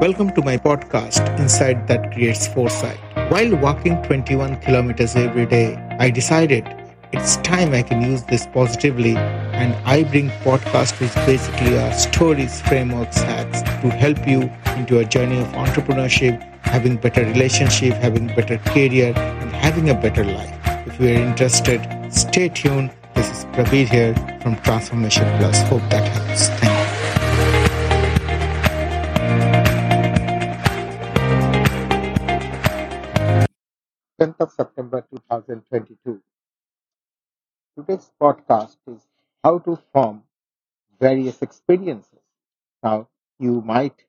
Welcome to my podcast, Insight That Creates Foresight. While walking 21 kilometers every day, I decided it's time I can use this positively, and I bring podcast which basically are stories, frameworks, hacks to help you into a journey of entrepreneurship, having better relationship, having better career, and having a better life. If you are interested, stay tuned. This is Prabir here from Transformation Plus. Hope that helps. 2022. Today's podcast is how to form various experiences. Now, you might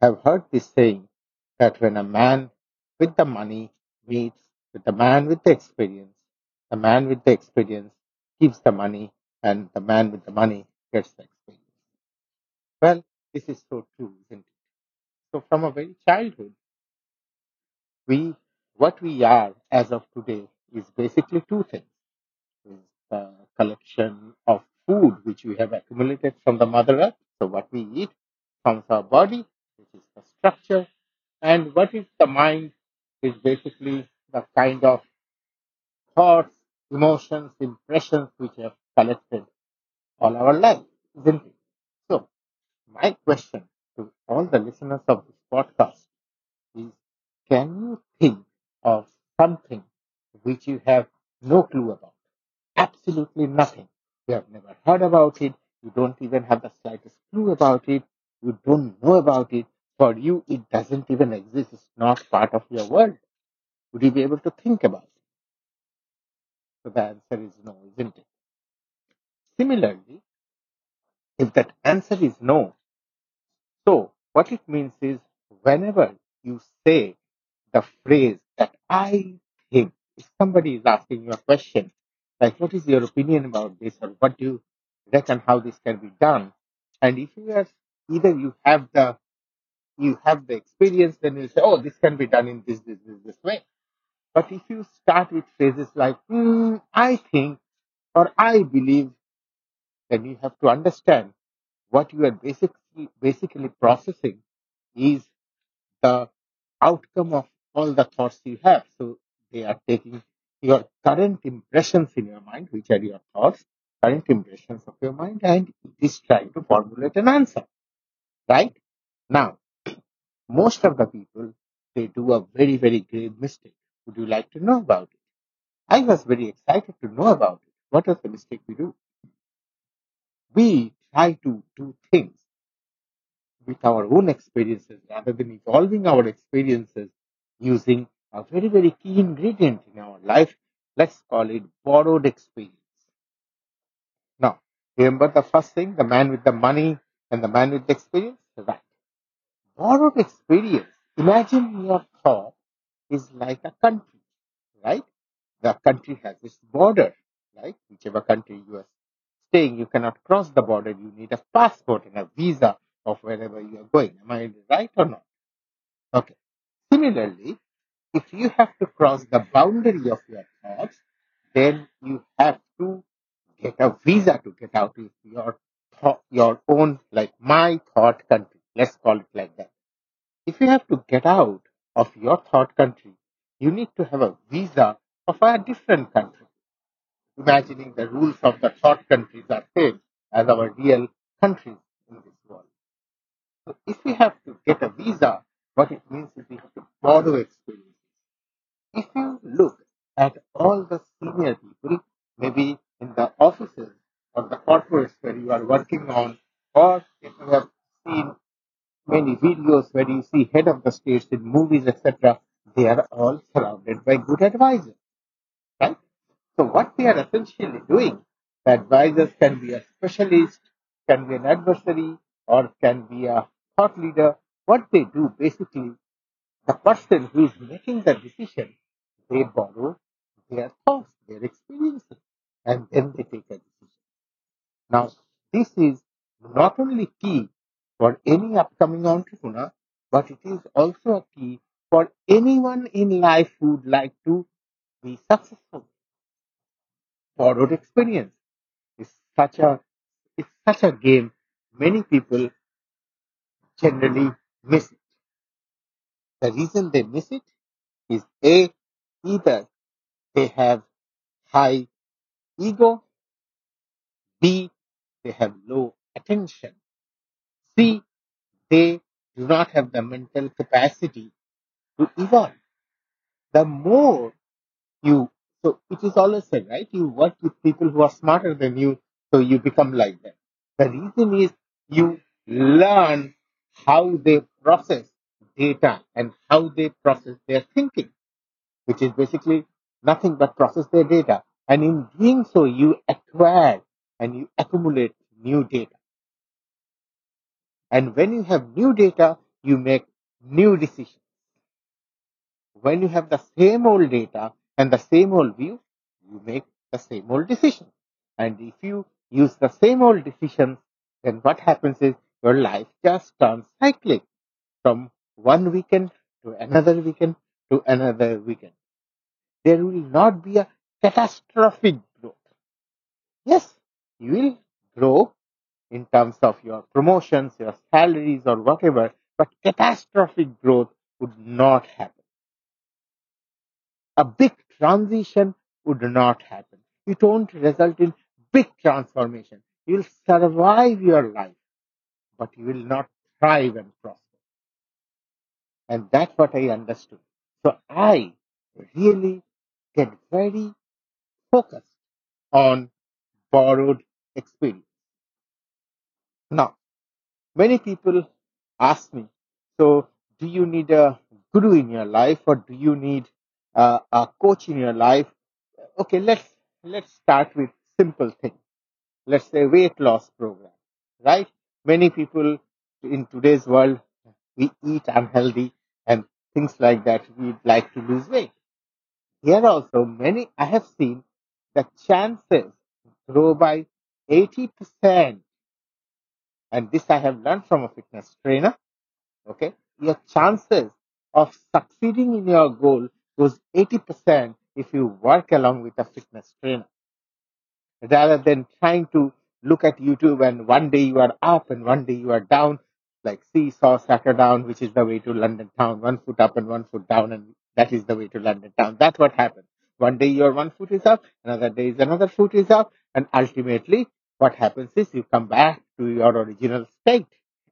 have heard this saying that when a man with the money meets with the man with the experience, the man with the experience gives the money and the man with the money gets the experience. Well, this is so true, isn't it? So from a very childhood, we what we are as of today is basically two things. Is the collection of food which we have accumulated from the mother earth. So what we eat comes our body, which is the structure, and what is the mind is basically the kind of thoughts, emotions, impressions which have collected all our life, isn't it? So my question to all the listeners of this podcast is can you think of something which you have no clue about. Absolutely nothing. You have never heard about it. You don't even have the slightest clue about it. You don't know about it. For you, it doesn't even exist. It's not part of your world. Would you be able to think about it? So the answer is no, isn't it? Similarly, if that answer is no, so what it means is whenever you say the phrase that I if somebody is asking you a question, like what is your opinion about this or what do you reckon how this can be done? And if you have either you have the you have the experience, then you say, oh, this can be done in this, this, this, this way. But if you start with phrases like, hmm, I think, or I believe, then you have to understand what you are basically basically processing is the outcome of all the thoughts you have. So they are taking your current impressions in your mind, which are your thoughts, current impressions of your mind, and it is trying to formulate an answer. Right? Now, most of the people, they do a very, very grave mistake. Would you like to know about it? I was very excited to know about it. What was the mistake we do? We try to do things with our own experiences rather than evolving our experiences using a very, very key ingredient in our life. Let's call it borrowed experience. Now, remember the first thing, the man with the money and the man with the experience? Right. Borrowed experience. Imagine your thought is like a country, right? The country has its border, right? Whichever country you are staying, you cannot cross the border. You need a passport and a visa of wherever you are going. Am I right or not? Okay. Similarly, if you have to cross the boundary of your thoughts, then you have to get a visa to get out of your your own, like my thought country. Let's call it like that. If you have to get out of your thought country, you need to have a visa of a different country. Imagining the rules of the thought countries are same as our real countries in this world. So if we have to get a visa what it means is we have to borrow experiences. If you look at all the senior people, maybe in the offices or the corporates where you are working on, or if you have seen many videos where you see head of the states in movies, etc., they are all surrounded by good advisors. Right? So what they are essentially doing, the advisors can be a specialist, can be an adversary, or can be a thought leader, what they do basically, the person who is making the decision, they borrow their thoughts, their experiences, and then they take a decision. Now, this is not only key for any upcoming entrepreneur, but it is also a key for anyone in life who would like to be successful. Borrowed experience is such a it's such a game. Many people generally miss it. The reason they miss it is A, either they have high ego, B, they have low attention, C, they do not have the mental capacity to evolve. The more you, so it is always said, right? You work with people who are smarter than you, so you become like them. The reason is you learn how they process data and how they process their thinking, which is basically nothing but process their data. And in doing so, you acquire and you accumulate new data. And when you have new data, you make new decisions. When you have the same old data and the same old view, you make the same old decision. And if you use the same old decisions, then what happens is your life just turns cyclic from one weekend to another weekend to another weekend. There will not be a catastrophic growth. Yes, you will grow in terms of your promotions, your salaries, or whatever, but catastrophic growth would not happen. A big transition would not happen. It won't result in big transformation. You'll survive your life, but you will not thrive and prosper. And that's what I understood. So I really get very focused on borrowed experience. Now, many people ask me, so do you need a guru in your life or do you need uh, a coach in your life? Okay, let's let's start with simple thing. Let's say weight loss program, right? Many people in today's world we eat unhealthy things like that. We'd like to lose weight. Here also, many I have seen the chances grow by 80%. And this I have learned from a fitness trainer. Okay. Your chances of succeeding in your goal goes 80% if you work along with a fitness trainer rather than trying to look at YouTube and one day you are up and one day you are down, like seesaw, sucker down, which is the way to London town, one foot up and one foot down, and that is the way to London town. That's what happens. One day your one foot is up, another day is another foot is up, and ultimately what happens is you come back to your original state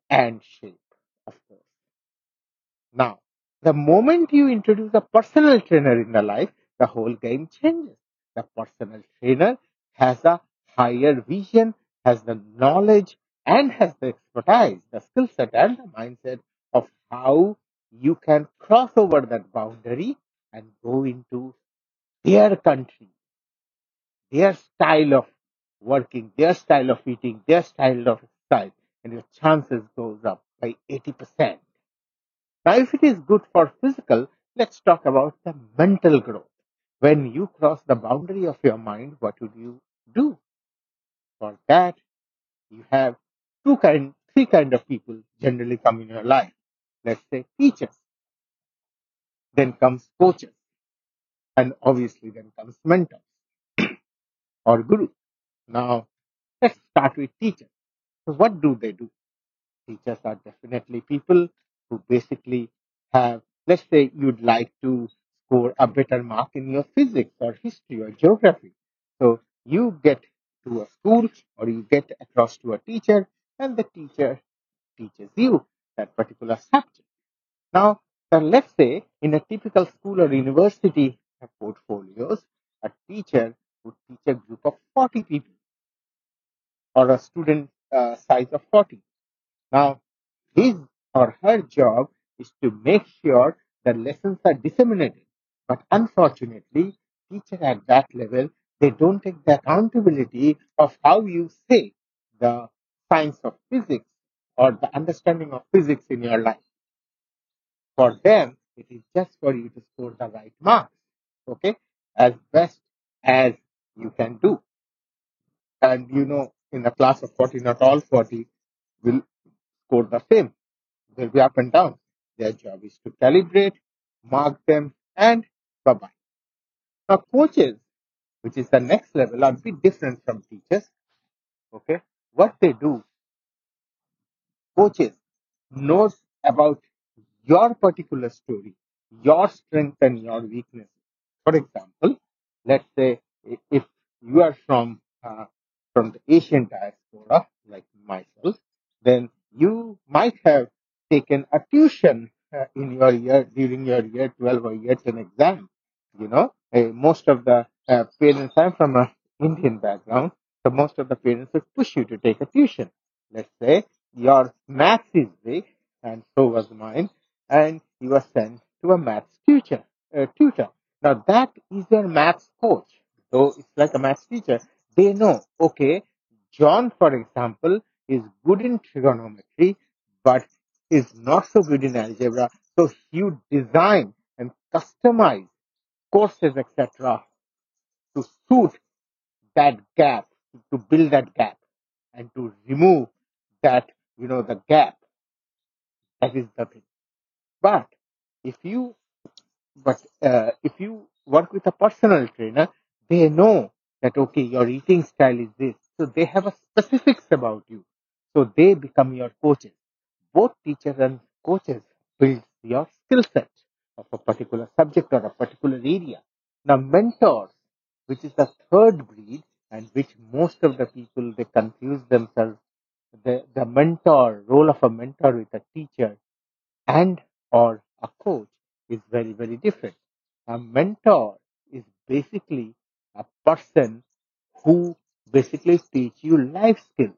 and shape, of course. Now, the moment you introduce a personal trainer in the life, the whole game changes. The personal trainer has a higher vision, has the knowledge, and has the expertise, the skill set, and the mindset of how you can cross over that boundary and go into their country, their style of working, their style of eating, their style of exercise, and your chances goes up by 80%. Now, if it is good for physical, let's talk about the mental growth. When you cross the boundary of your mind, what would you do? For that, you have two kind, three kind of people generally come in your life. Let's say teachers. Then comes coaches. And obviously then comes mentors or gurus. Now, let's start with teachers. So what do they do? Teachers are definitely people who basically have, let's say you'd like to score a better mark in your physics or history or geography. So you get to a school or you get across to a teacher and the teacher teaches you that particular subject. Now, let's say in a typical school or university portfolios, a teacher would teach a group of 40 people or a student uh, size of 40. Now, his or her job is to make sure the lessons are disseminated. But unfortunately, teacher at that level, they don't take the accountability of how you say the science of physics or the understanding of physics in your life. For them, it is just for you to score the right marks, okay, as best as you can do. And you know, in a class of 40, not all 40 will score the same. They'll be up and down. Their job is to calibrate, mark them, and bye bye. Now, coaches, which is the next level, are a bit different from teachers. Okay, what they do, coaches knows about your particular story, your strength and your weakness. For example, let's say if you are from uh, from the Asian diaspora, like myself, then you might have taken a tuition uh, in your year during your year 12 or year 10 exam. You know, Uh, most of the uh, parents, I'm from a Indian background, so most of the parents would push you to take a tuition. Let's say your maths is weak, and so was mine, and you were sent to a maths tutor. Tutor. Now that is your maths coach. So it's like a maths teacher. They know, okay, John, for example, is good in trigonometry, but is not so good in algebra. So you design and customize courses, etc., to suit that gap, to build that gap, and to remove that, you know, the gap. That is the thing. But if you But uh, if you work with a personal trainer, they know that okay, your eating style is this, so they have a specifics about you. So they become your coaches. Both teachers and coaches build your skill set of a particular subject or a particular area. Now mentors, which is the third breed, and which most of the people they confuse themselves. The the mentor role of a mentor with a teacher and or a coach is very very different. A mentor is basically a person who basically teach you life skills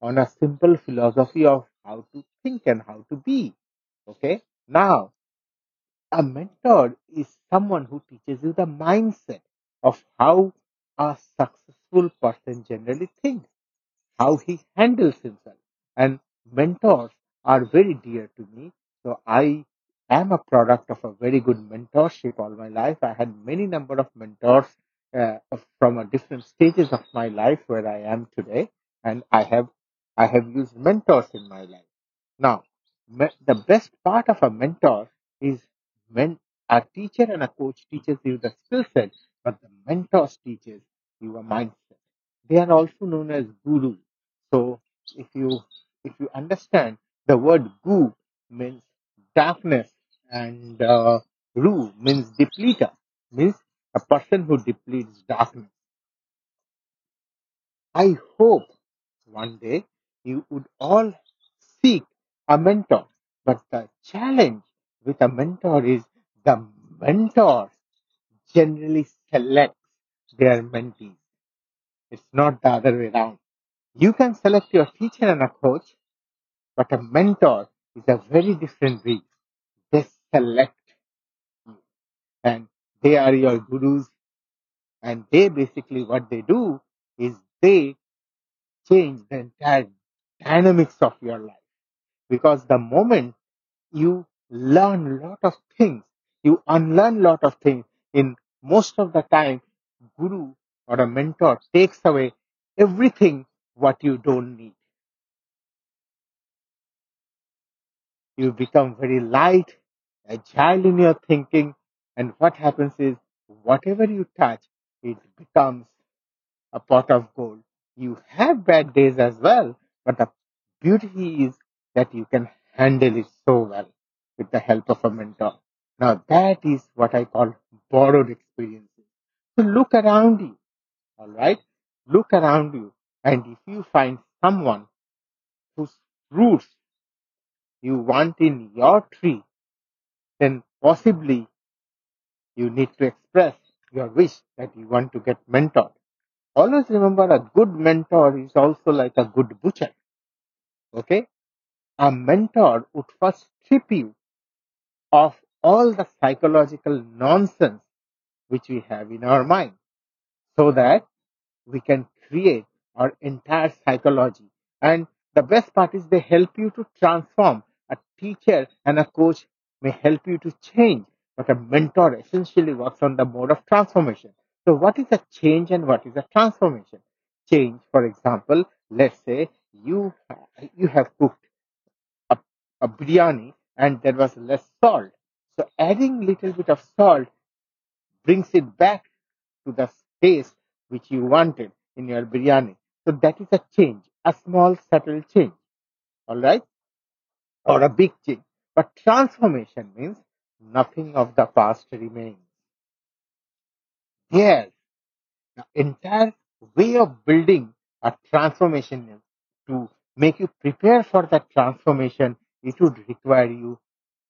on a simple philosophy of how to think and how to be. Okay? Now a mentor is someone who teaches you the mindset of how a successful person generally thinks how he handles himself. And mentors are very dear to me. So I am a product of a very good mentorship all my life. I had many number of mentors uh, from a different stages of my life where I am today, and I have I have used mentors in my life. Now, me- the best part of a mentor is when a teacher and a coach teaches you the skill set, but the mentors teaches you a mindset. They are also known as gurus. So if you if you understand the word gu means darkness and uh, ru means depleter means a person who depletes darkness. I hope one day you would all seek a mentor. But the challenge with a mentor is the mentor generally selects their mentees. It's not the other way around. You can select your teacher and a coach, but a mentor is a very different breed. They select you and they are your gurus and they basically what they do is they change the entire dynamics of your life because the moment you learn a lot of things you unlearn a lot of things in most of the time guru or a mentor takes away everything what you don't need you become very light agile in your thinking and what happens is whatever you touch it becomes a pot of gold. You have bad days as well, but the beauty is that you can handle it so well with the help of a mentor. Now that is what I call borrowed experiences. Look around you, all right? Look around you, and if you find someone whose roots you want in your tree, then possibly you need to express your wish that you want to get mentored. Always remember a good mentor is also like a good butcher. Okay? A mentor would first strip you of all the psychological nonsense which we have in our mind so that we can create our entire psychology. And the best part is they help you to transform. A teacher and a coach may help you to change, but a mentor essentially works on the mode of transformation. So, what is a change and what is a transformation? Change, for example, let's say you you have cooked a, a biryani and there was less salt. So, adding little bit of salt brings it back to the taste which you wanted in your biryani. So that is a change, a small subtle change, all right, or a big change. But transformation means nothing of the past remains. There, the entire way of building a transformation to make you prepare for that transformation, it would require you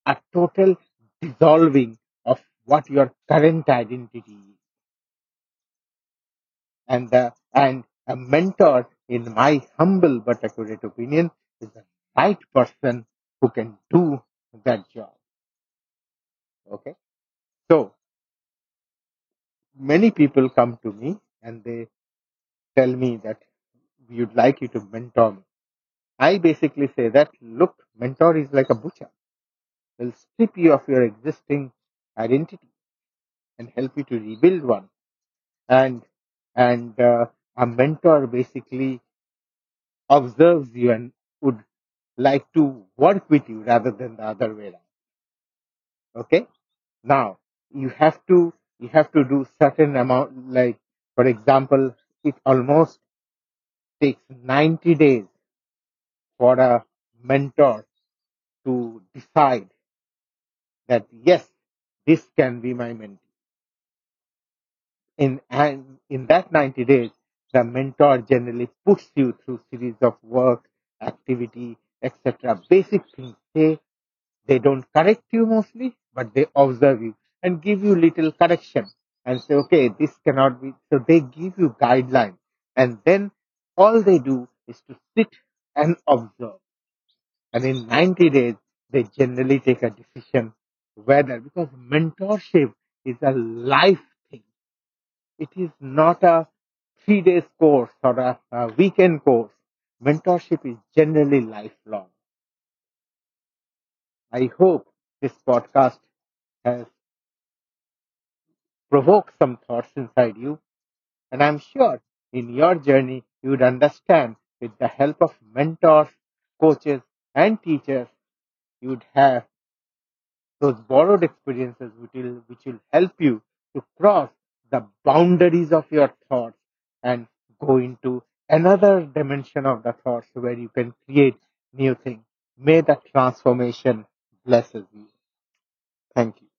a total dissolving what your current identity is. And the, and a mentor, in my humble but accurate opinion, is the right person who can do that job. Okay. So many people come to me and they tell me that would like you to mentor me. I basically say that look, mentor is like a butcher. He'll strip you of your existing identity and help you to rebuild one. And and uh, a mentor basically observes you and would like to work with you rather than the other way around. Okay. Now you have to you have to do certain amount like for example it almost takes 90 days for a mentor to decide that yes this can be my mentee. In and in that 90 days the mentor generally puts you through series of work activity etc basic things they they don't correct you mostly but they observe you and give you little correction and say okay this cannot be so they give you guidelines and then all they do is to sit and observe. And in 90 days they generally take a decision whether because mentorship is a life thing it is not a three days course or a, a weekend course. Mentorship is generally lifelong. I hope this podcast has provoked some thoughts inside you. And I'm sure in your journey, you would understand with the help of mentors, coaches, and teachers, you would have those borrowed experiences which will, which will help you to cross the boundaries of your thoughts and go into another dimension of the thoughts where you can create new things. May the transformation blesses you. Thank you.